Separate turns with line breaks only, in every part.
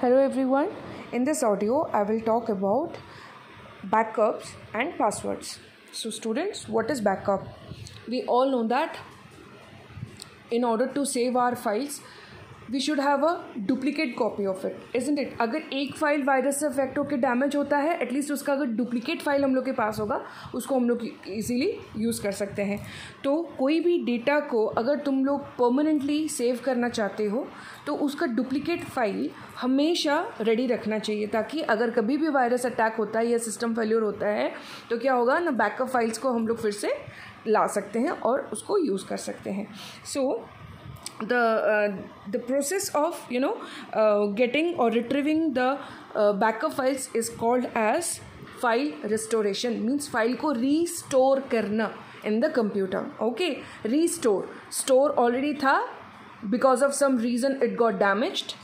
Hello everyone. In this audio, I will talk about backups and passwords. So, students, what is backup? We all know that in order to save our files, we should have a duplicate copy of it isn't it अगर एक file virus से affect होकर damage होता है at least उसका अगर duplicate file हम लोग के पास होगा उसको हम लोग इजीली यूज़ कर सकते हैं। तो कोई भी डेटा को अगर तुम लोग परमानेंटली सेव करना चाहते हो तो उसका डुप्लीकेट फ़ाइल हमेशा रेडी रखना चाहिए ताकि अगर कभी भी वायरस अटैक होता है या सिस्टम फेल्योर होता है तो क्या होगा ना बैकअप फाइल्स को हम लोग फिर से ला सकते हैं और उसको यूज़ कर सकते हैं। So so, the uh, the process of you know uh, getting or retrieving the uh, backup files is called as file restoration means file ko restore karna in the computer okay restore store already tha because of some reason it got damaged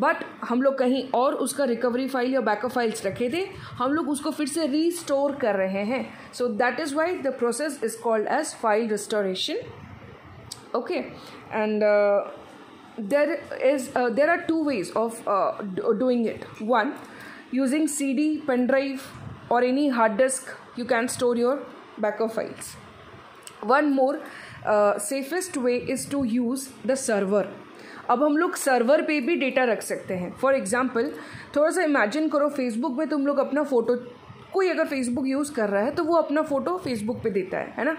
but हम लोग कहीं और उसका recovery file या backup files रखे थे हम लोग उसको फिर से रीस्टोर कर रहे हैं so that is why the process is called as file restoration okay and uh, there is uh, there are two ways of uh, doing it one using cd pen drive or any hard disk you can store your backup files one more uh, safest way is to use the server अब हम लोग server पे भी data रख सकते हैं for example थोड़ा सा इमेजिन करो फेसबुक में तुम लोग अपना फ़ोटो कोई अगर फेसबुक यूज़ कर रहा है तो वो अपना फ़ोटो फेसबुक पे देता है है ना?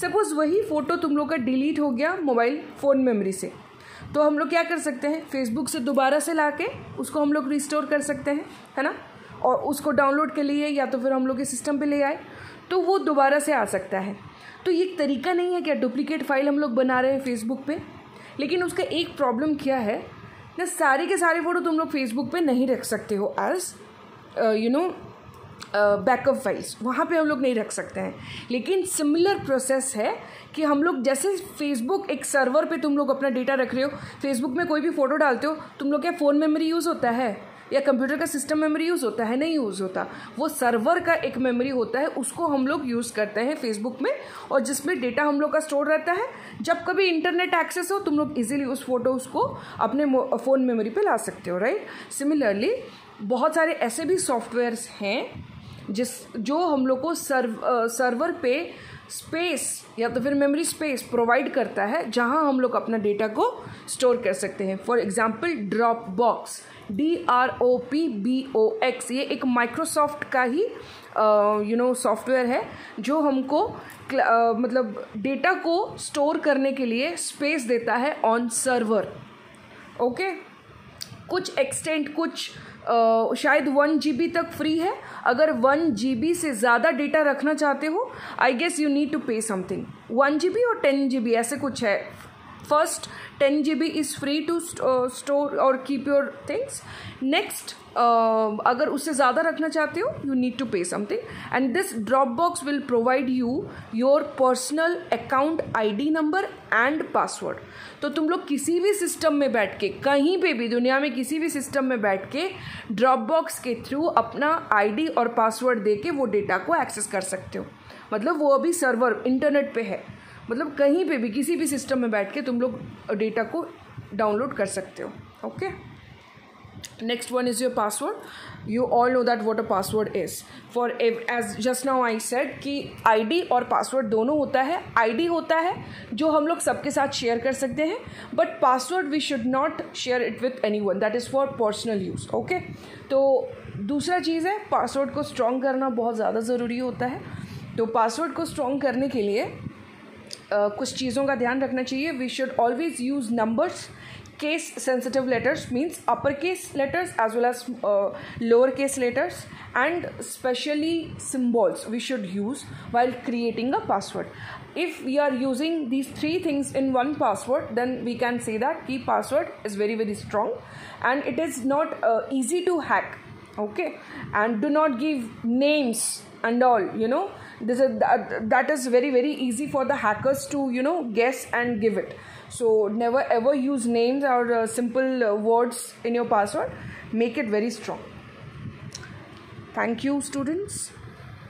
सपोज़ वही फ़ोटो तुम लोग का डिलीट हो गया मोबाइल फ़ोन मेमोरी से तो हम लोग क्या कर सकते हैं? फेसबुक से दोबारा से ला के उसको हम लोग रिस्टोर कर सकते हैं, है ना? और उसको डाउनलोड के लिए या तो फिर हम लोग के सिस्टम पे ले आए तो वो दोबारा से आ सकता है। तो ये तरीका नहीं है क्या डुप्लीकेट फ़ाइल हम लोग बना रहे हैं फेसबुक पे? लेकिन उसका एक प्रॉब्लम क्या है? ना, सारे के सारे फ़ोटो तुम लोग फेसबुक पे नहीं रख सकते हो as you know backup files वहाँ पे हम लोग नहीं रख सकते हैं। लेकिन सिमिलर प्रोसेस है कि हम लोग जैसे फेसबुक एक सर्वर पे तुम लोग अपना डेटा रख रहे हो फेसबुक में कोई भी फ़ोटो डालते हो, तुम लोग क्या फ़ोन मेमोरी यूज़ होता है? या कंप्यूटर का सिस्टम मेमोरी यूज़ होता है? नहीं यूज़ होता। वो सर्वर का एक मेमोरी होता है, उसको हम लोग यूज़ करते हैं फेसबुक में, और जिसमें डेटा हम लोग का स्टोर रहता है। जब कभी इंटरनेट एक्सेस हो, तुम लोग इजीली उस फ़ोटोज़ को अपने फ़ोन मेमोरी पे ला सकते हो राइट सिमिलरली बहुत सारे ऐसे भी सॉफ्टवेयर्स हैं जिस जो हम लोग को सर्व सर्वर पे स्पेस या तो फिर मेमोरी स्पेस प्रोवाइड करता है जहाँ हम लोग अपना डेटा को स्टोर कर सकते हैं। For example Dropbox D R O P B O X ये एक माइक्रोसॉफ्ट का ही यू नो सॉफ्टवेयर है जो हमको uh, मतलब डेटा को स्टोर करने के लिए स्पेस देता है ऑन सर्वर ओके कुछ एक्सटेंट कुछ शायद वन जी तक फ्री है। अगर वन जी से ज़्यादा डेटा रखना चाहते हो I guess you need to pay something one G और टेन जी ऐसे कुछ है। First ten G B is free to store और कीप योर थिंग्स नेक्स्ट अगर उससे ज़्यादा रखना चाहते हो you need to pay something and this Dropbox will provide you your personal account ID number and password तो तुम लोग किसी भी सिस्टम में बैठ के, कहीं पे भी, दुनिया में किसी भी सिस्टम में बैठ के ड्रॉप बॉक्स के थ्रू अपना आईडी और पासवर्ड दे के वो डेटा को एक्सेस कर सकते हो. मतलब वो अभी सर्वर इंटरनेट पे है. मतलब कहीं पे भी, किसी भी सिस्टम में बैठ के तुम लोग डेटा को डाउनलोड कर सकते हो okay next one is your password. You all know that what a password is. For as just now i said कि id और password दोनों होता है। Id होता है, जो हम लोग सबके साथ शेयर कर सकते हैं। But password we should not share it with anyone that is for personal use okay तो दूसरा चीज़ है पासवर्ड को स्ट्रॉन्ग करना बहुत ज़्यादा ज़रूरी होता है। तो पासवर्ड को स्ट्रॉन्ग करने के लिए कुछ चीज़ों का ध्यान रखना चाहिए। We should always use numbers case sensitive letters means upper case letters as well as lower case letters and specially symbols we should use while creating a password if we are using these three things in one password then we can see that की password is very very strong and it is not easy to hack okay and do not give names and all you know. This is that, is very very easy for the hackers to you know guess and give it. So never ever use names or uh, simple uh, words in your password. Make it very strong. Thank you students